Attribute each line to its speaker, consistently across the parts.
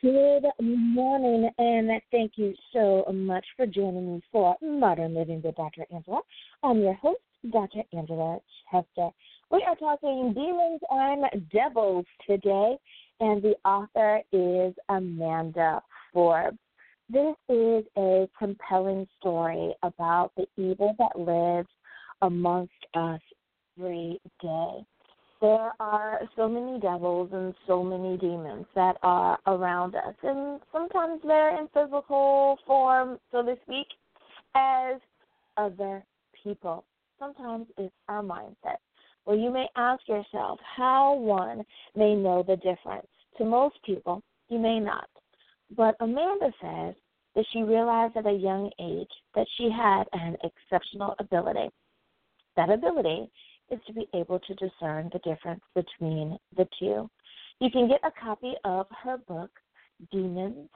Speaker 1: Good morning, and thank you so much for joining me for Modern Living with Dr. Angela. I'm your host, Dr. Angela Chester. We are talking demons and devils today, and the author is Amanda Forbes. This is a compelling story about the evil that lives amongst us every day there are so many devils and so many demons that are around us. And sometimes they're in physical form, so to speak, as other people. Sometimes it's our mindset. Well, you may ask yourself how one may know the difference. To most people, you may not. But Amanda says that she realized at a young age that she had an exceptional ability. That ability is to be able to discern the difference between the two. You can get a copy of her book, Demons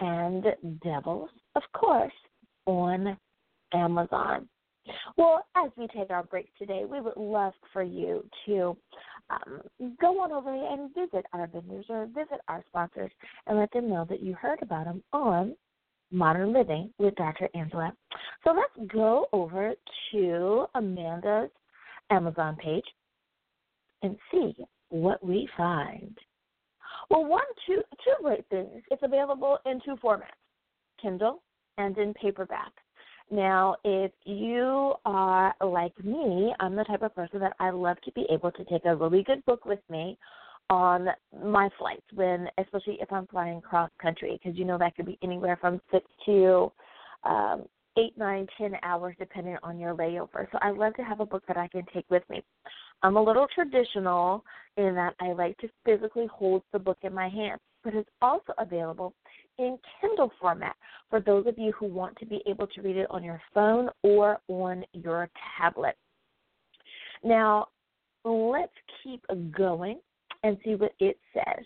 Speaker 1: and Devils, of course, on Amazon. Well, as we take our break today, we would love for you to um, go on over and visit our vendors or visit our sponsors and let them know that you heard about them on Modern Living with Dr. Angela. So let's go over to Amanda's Amazon page and see what we find. Well, one, two, two great things. It's available in two formats Kindle and in paperback. Now, if you are like me, I'm the type of person that I love to be able to take a really good book with me on my flights when especially if I'm flying cross country because you know that could be anywhere from six to um eight, nine, ten hours depending on your layover. So I love to have a book that I can take with me. I'm a little traditional in that I like to physically hold the book in my hand, but it's also available in Kindle format for those of you who want to be able to read it on your phone or on your tablet. Now, let's keep going and see what it says.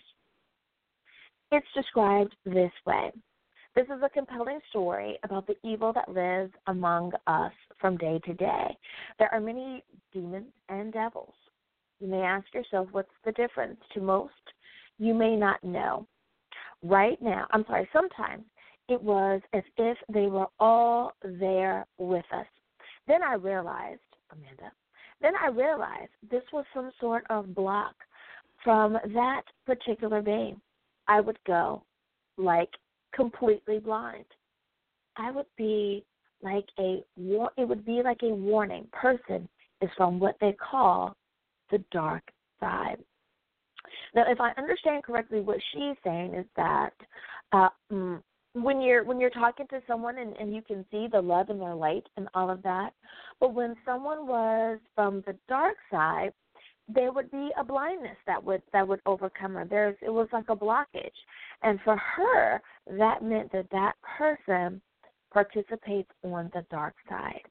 Speaker 1: It's described this way this is a compelling story about the evil that lives among us from day to day. There are many demons and devils. You may ask yourself, what's the difference? To most, you may not know. Right now, I'm sorry, sometimes it was as if they were all there with us. Then I realized, Amanda, then I realized this was some sort of block from that particular being. I would go like completely blind. I would be like a it would be like a warning. Person is from what they call the dark side. Now, if I understand correctly, what she's saying is that uh, mm, when you're when you're talking to someone and, and you can see the love in their light and all of that, but when someone was from the dark side, there would be a blindness that would that would overcome her. There's it was like a blockage, and for her that meant that that person participates on the dark side,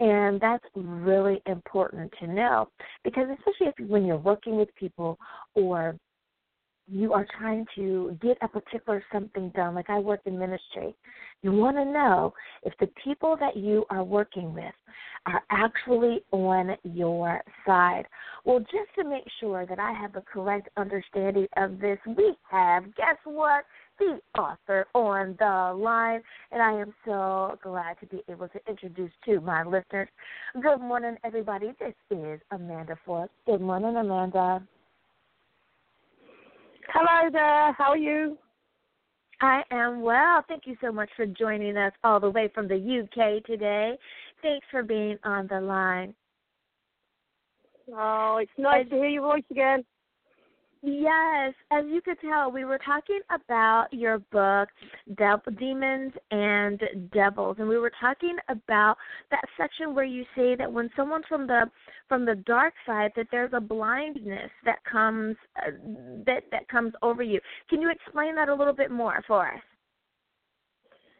Speaker 1: and that's really important to know because especially if when you're working with people or you are trying to get a particular something done, like I work in ministry, you want to know if the people that you are working with are actually on your side. Well, just to make sure that I have the correct understanding of this, we have, guess what? The author on the line, and I am so glad to be able to introduce to my listeners. Good morning, everybody. This is Amanda Forbes. Good morning, Amanda.
Speaker 2: Hello there. How are you?
Speaker 1: I am well. Thank you so much for joining us all the way from the UK today. Thanks for being on the line.
Speaker 2: Oh, it's nice to hear your voice again.
Speaker 1: Yes, as you could tell, we were talking about your book, Devil, Demons and Devils, and we were talking about that section where you say that when someone's from the from the dark side, that there's a blindness that comes uh, that that comes over you. Can you explain that a little bit more for us?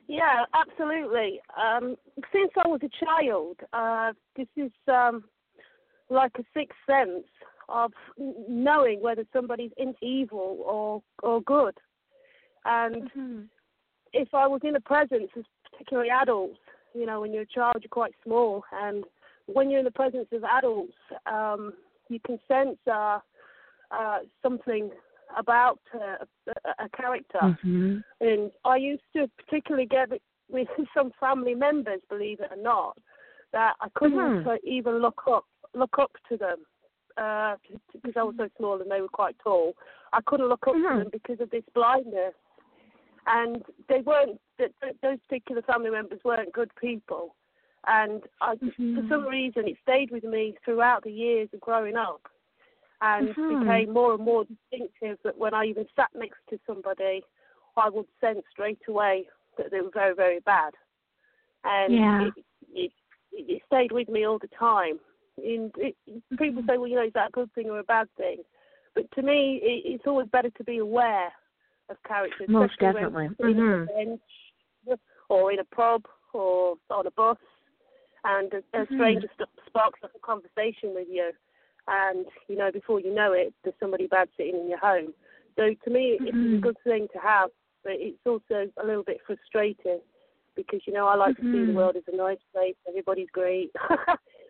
Speaker 2: Yeah, absolutely. Um, since I was a child, uh, this is um, like a sixth sense of knowing whether somebody's in evil or or good. And
Speaker 1: mm-hmm.
Speaker 2: if I was in the presence of particularly adults, you know, when you're a child, you're quite small, and when you're in the presence of adults, um, you can sense uh, uh, something about uh, a, a, character.
Speaker 1: Mm-hmm.
Speaker 2: And I used to particularly get it with some family members, believe it or not, that I couldn't
Speaker 1: mm-hmm.
Speaker 2: even look up look up to them because uh, I was so small and they were quite tall. I couldn't look up
Speaker 1: mm-hmm.
Speaker 2: to them because of this blindness, and they weren't. Those particular family members weren't good people, and I,
Speaker 1: mm-hmm.
Speaker 2: for some reason it stayed with me throughout the years of growing up, and
Speaker 1: mm-hmm.
Speaker 2: became more and more distinctive. That when I even sat next to somebody, I would sense straight away that they were very, very bad, and
Speaker 1: yeah.
Speaker 2: it, it, it stayed with me all the time in it, people say, well, you know, is that a good thing or a bad thing? But to me, it, it's always better to be aware of characters,
Speaker 1: most
Speaker 2: definitely.
Speaker 1: When
Speaker 2: mm-hmm. in a bench or in a pub or on a bus, and a, a
Speaker 1: mm-hmm.
Speaker 2: stranger sparks up a conversation with you, and you know, before you know it, there's somebody bad sitting in your home. So to me,
Speaker 1: mm-hmm.
Speaker 2: it's a good thing to have, but it's also a little bit frustrating because you know I like
Speaker 1: mm-hmm.
Speaker 2: to see the world as a nice place. Everybody's great.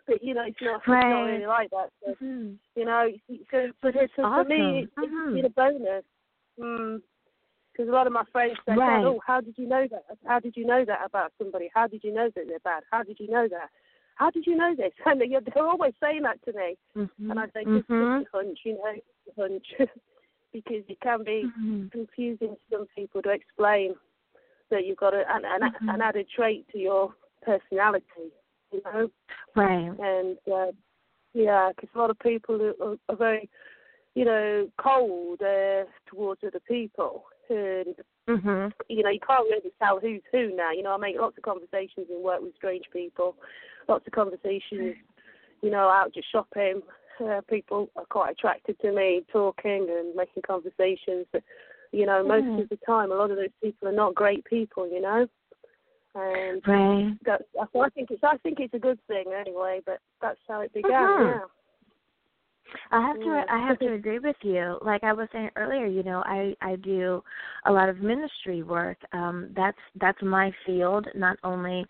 Speaker 2: but you know, it's not,
Speaker 1: right.
Speaker 2: it's not really like that. So,
Speaker 1: mm-hmm.
Speaker 2: You know, so,
Speaker 1: but it's
Speaker 2: so
Speaker 1: awesome.
Speaker 2: for me, it's,
Speaker 1: mm-hmm.
Speaker 2: it's a bonus. Because mm. a lot of my friends say,
Speaker 1: right.
Speaker 2: "Oh, how did you know that? How did you know that about somebody? How did you know that they're bad? How did you know that? How did you know this?" And they're, they're always saying that to me,
Speaker 1: mm-hmm.
Speaker 2: and I say,
Speaker 1: "Just,
Speaker 2: mm-hmm. just a hunch, you know, a hunch." because it can be
Speaker 1: mm-hmm.
Speaker 2: confusing to some people to explain that you've got a, an, an,
Speaker 1: mm-hmm.
Speaker 2: an added trait to your personality you know.
Speaker 1: Right.
Speaker 2: And uh, yeah, because a lot of people are, are very, you know, cold uh, towards other people, and
Speaker 1: mm-hmm.
Speaker 2: you know, you can't really tell who's who now. You know, I make lots of conversations and work with strange people, lots of conversations, you know, out just shopping. Uh, people are quite attracted to me talking and making conversations. But, you know, most
Speaker 1: mm-hmm.
Speaker 2: of the time, a lot of those people are not great people. You know. And
Speaker 1: right.
Speaker 2: That, I think it's I think it's a good thing anyway, but that's how it began.
Speaker 1: Uh-huh.
Speaker 2: Yeah.
Speaker 1: I have to I have to agree with you. Like I was saying earlier, you know, I I do a lot of ministry work. Um that's that's my field. Not only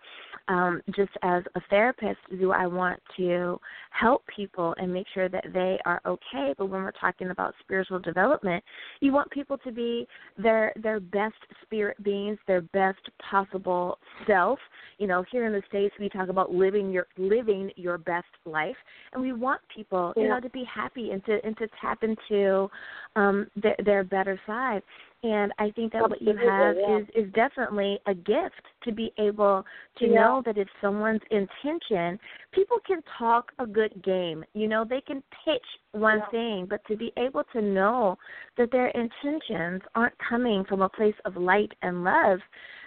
Speaker 1: um just as a therapist do I want to help people and make sure that they are okay, but when we're talking about spiritual development, you want people to be their their best spirit beings, their best possible self. You know, here in the states we talk about living your living your best life and we want people,
Speaker 2: yeah.
Speaker 1: you know, to be happy and to and to tap into um their their better side and i think that what you have
Speaker 2: yeah.
Speaker 1: is is definitely a gift to be able to
Speaker 2: yeah.
Speaker 1: know that if someone's intention people can talk a good game you know they can pitch one
Speaker 2: yeah.
Speaker 1: thing but to be able to know that their intentions aren't coming from a place of light and love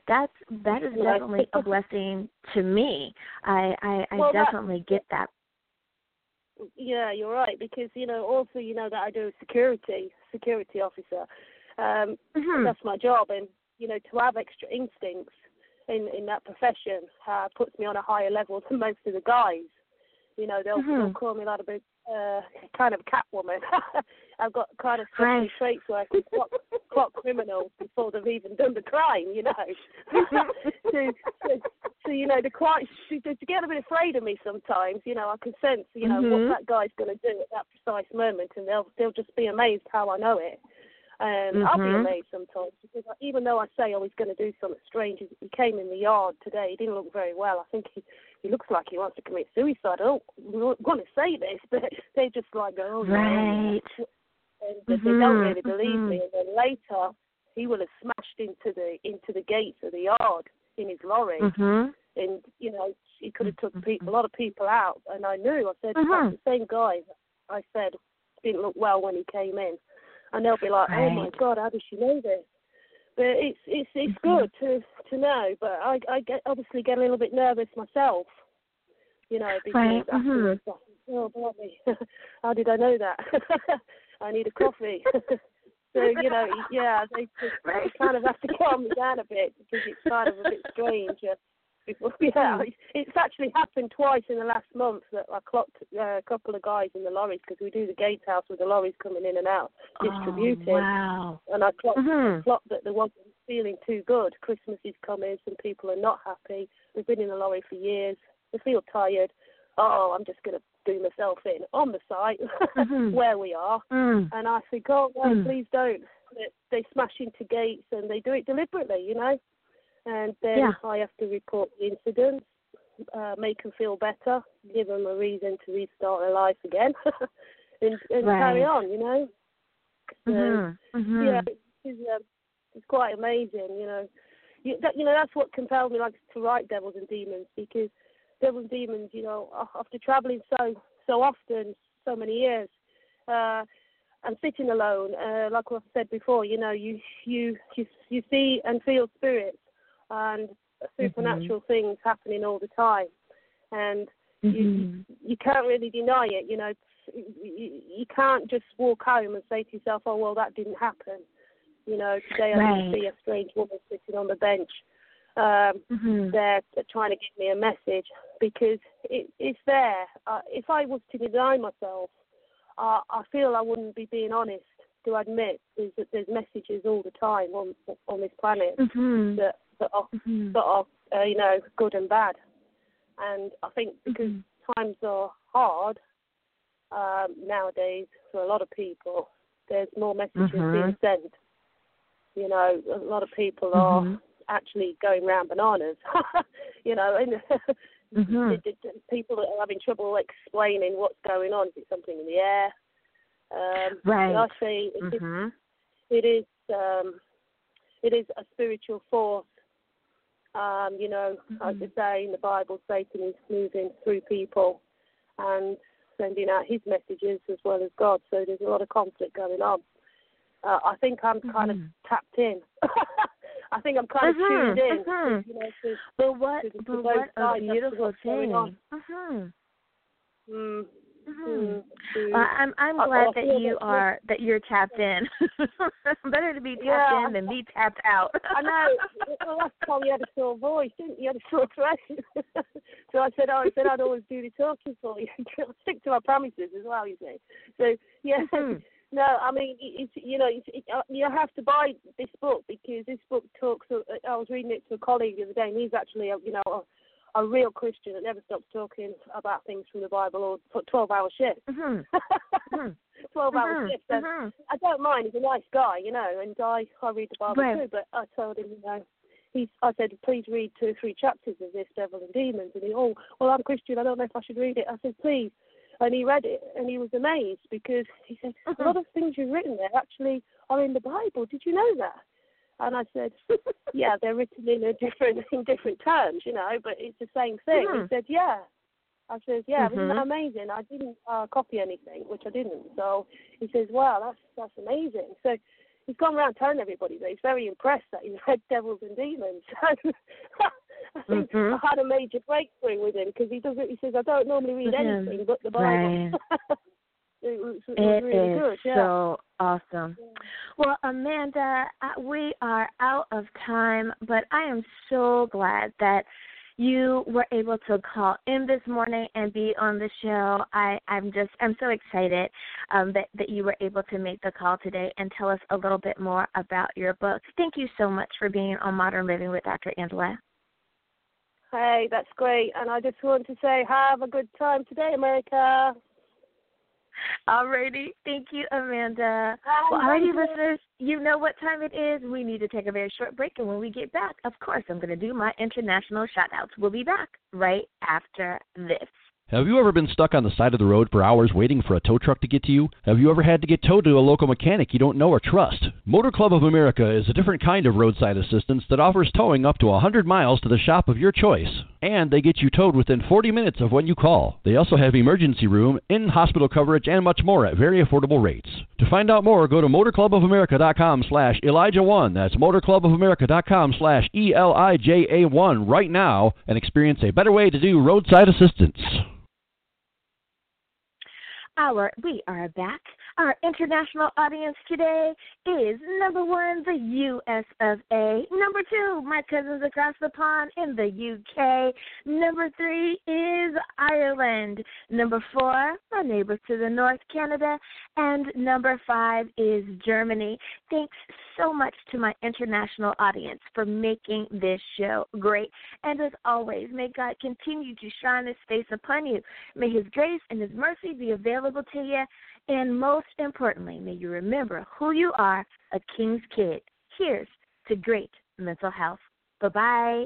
Speaker 1: that's that is definitely a blessing to me i i, I
Speaker 2: well,
Speaker 1: definitely
Speaker 2: that,
Speaker 1: get that
Speaker 2: yeah, you're right because you know also you know that I do security security officer. Um,
Speaker 1: mm-hmm.
Speaker 2: That's my job, and you know to have extra instincts in in that profession uh, puts me on a higher level than most of the guys. You know they'll,
Speaker 1: mm-hmm.
Speaker 2: they'll call me like a bit uh, kind of Catwoman. I've got kind of
Speaker 1: right.
Speaker 2: traits where I can clock, clock criminals before they've even done the crime. You know, so, so, so you know the quite to, to get a bit afraid of me sometimes. You know, I can sense you know
Speaker 1: mm-hmm.
Speaker 2: what that guy's going to do at that precise moment, and they'll they'll just be amazed how I know it. And
Speaker 1: mm-hmm.
Speaker 2: I'll be amazed sometimes because even though I say I was going to do something strange, he came in the yard today. He didn't look very well. I think he he looks like he wants to commit suicide. I don't want to say this, but they just like go, oh,
Speaker 1: right.
Speaker 2: And they
Speaker 1: Mhm,
Speaker 2: don't really believe
Speaker 1: mhm.
Speaker 2: me. And then later, he will have smashed into the into the gates of the yard in his lorry, and you know he could have took pe- a lot of people out. And I knew. I said, that's the same guy. I said didn't look well when he came in, and they'll be like, oh my god, how does she know this? But it's it's it's
Speaker 1: Mhm.
Speaker 2: good to to know. But I I get obviously get a little bit nervous myself, you know, because
Speaker 1: Right, mhm.
Speaker 2: afterwards, think, oh blimey, how did I know that? I need a coffee. so you know, yeah, they just
Speaker 1: Right.
Speaker 2: they kind of have to calm me down a bit because it's kind of a bit strange. Yeah,
Speaker 1: Mm.
Speaker 2: it's actually happened twice in the last month that I clocked uh, a couple of guys in the lorries because we do the gatehouse with the lorries coming in and out distributing.
Speaker 1: Oh, wow.
Speaker 2: And I clocked,
Speaker 1: Mhm.
Speaker 2: clocked that they wasn't feeling too good. Christmas is coming, some people are not happy. They've been in the lorry for years. They feel tired. Oh, I'm just going to do myself in on the site
Speaker 1: Mhm.
Speaker 2: where we are.
Speaker 1: Mm.
Speaker 2: And I think, oh, no,
Speaker 1: Mm.
Speaker 2: please don't. They smash into gates and they do it deliberately, you know. And then
Speaker 1: Yeah.
Speaker 2: I have to report the incidents, uh, make them feel better, give them a reason to restart their life again, and, and carry on, you know. So,
Speaker 1: Mhm. Mhm.
Speaker 2: yeah, it's, um, it's quite amazing, you know. You, that, you know, that's what compelled me like to write Devils and Demons because Devils and Demons, you know, after traveling so so often, so many years, uh, and sitting alone, uh, like I've said before, you know, you you you you see and feel spirits and supernatural things happening all the time, and you
Speaker 1: Mhm.
Speaker 2: you can't really deny it. You know, you, you can't just walk home and say to yourself, "Oh well, that didn't happen." You know, today I didn't see a strange woman sitting on the bench. Um,
Speaker 1: Mhm.
Speaker 2: they're trying to give me a message because it, it's there. Uh, if I was to deny myself, uh, I feel I wouldn't be being honest to admit there's, that there's messages all the time on on this planet
Speaker 1: Mhm.
Speaker 2: that that are
Speaker 1: Mhm.
Speaker 2: that are uh, you know good and bad. And I think because
Speaker 1: Mhm.
Speaker 2: times are hard um, nowadays for a lot of people, there's more messages being sent. You know, a lot of people are
Speaker 1: Mhm.
Speaker 2: actually going round bananas. you know, and
Speaker 1: Mhm.
Speaker 2: it- people are having trouble explaining what's going on. Is it something in the air? Um,
Speaker 1: Right.
Speaker 2: I say it,
Speaker 1: Mhm.
Speaker 2: it is um, it is a spiritual force. Um, you know, as
Speaker 1: Mhm.
Speaker 2: they say in the Bible, Satan is moving through people and sending out his messages as well as God. So there's a lot of conflict going on. Uh, I think I'm kind
Speaker 1: Mhm.
Speaker 2: of tapped in. I think I'm kind of
Speaker 1: Mhm,
Speaker 2: tuned in.
Speaker 1: mhm.
Speaker 2: You know, to,
Speaker 1: But what?
Speaker 2: to- to
Speaker 1: But what a
Speaker 2: as
Speaker 1: beautiful thing. Mhm.
Speaker 2: mm,
Speaker 1: Mhm.
Speaker 2: mm, to-
Speaker 1: Well, I'm I'm glad that you
Speaker 2: that-
Speaker 1: are that you're tapped in. Better to be tapped
Speaker 2: Yeah,
Speaker 1: in than be tapped out.
Speaker 2: I know. Well, last time you had a sore voice, didn't you? You had a sore throat. so I said, oh, I said I'd always do the talking for you. Stick to my promises as well, you see. So yeah.
Speaker 1: Mhm.
Speaker 2: No, I mean, it's, you know, it's, it, uh, you have to buy this book because this book talks. uh, I was reading it to a colleague the other day, and he's actually, you know, a, real Christian that never stops talking about things from the Bible or for twelve-hour shifts.
Speaker 1: Mhm. Mhm.
Speaker 2: Twelve-hour
Speaker 1: Mhm.
Speaker 2: shifts. And
Speaker 1: Mhm.
Speaker 2: I don't mind. He's a nice guy, you know, and I I read the Bible
Speaker 1: Right.
Speaker 2: too. But I told him, you know, he's I said, please read two or three chapters of this Devil and Demons, and he, oh, well, I'm Christian. I don't know if I should read it. I said, please. And he read it, and he was amazed because he said, a lot of things you've written there actually are in the Bible. Did you know that? And I said, yeah, they're written in a different in different terms, you know, but it's the same thing.
Speaker 1: Mhm.
Speaker 2: He said, yeah. I said, yeah, isn't that
Speaker 1: Mhm.
Speaker 2: amazing? I didn't uh, copy anything, which I didn't. So he says, wow, that's that's amazing. So he's gone around telling everybody that he's very impressed that he's read Devils and Demons. I think
Speaker 1: Mhm.
Speaker 2: I had a major breakthrough with him because he doesn't. He says, I don't normally read
Speaker 1: Mhm.
Speaker 2: anything but the Bible. it was, it was
Speaker 1: It
Speaker 2: really
Speaker 1: is
Speaker 2: good. Yeah.
Speaker 1: so awesome. Well, Amanda, uh, we are out of time, but I am so glad that you were able to call in this morning and be on the show. I, I'm just I'm so excited um, that that you were able to make the call today and tell us a little bit more about your book. Thank you so much for being on Modern Living with Dr. Angela.
Speaker 2: Hey, that's great. And I just want to say, have a good time today, America.
Speaker 1: Alrighty, thank you, Amanda.
Speaker 2: Bye,
Speaker 1: Well, alrighty, listeners, you know what time it is. We need to take a very short break, and when we get back, of course, I'm going to do my international shout outs. We'll be back right after this.
Speaker 3: Have you ever been stuck on the side of the road for hours waiting for a tow truck to get to you? Have you ever had to get towed to a local mechanic you don't know or trust? Motor Club of America is a different kind of roadside assistance that offers towing up to 100 miles to the shop of your choice. And they get you towed within 40 minutes of when you call. They also have emergency room, in hospital coverage, and much more at very affordable rates. To find out more, go to motorclubofamerica.com slash Elijah1. That's motorclubofamerica.com slash E-L-I-J-A-1 right now and experience a better way to do roadside assistance.
Speaker 1: Our we are back. Our international audience today is number one, the U.S. of A. Number two, my cousins across the pond in the U.K. Number three is Ireland. Number four, my neighbors to the north, Canada. And number five is Germany. Thanks so much to my international audience for making this show great. And as always, may God continue to shine his face upon you. May his grace and his mercy be available to you and most importantly, may you remember who you are, a king's kid. Here's to great mental health. Bye bye.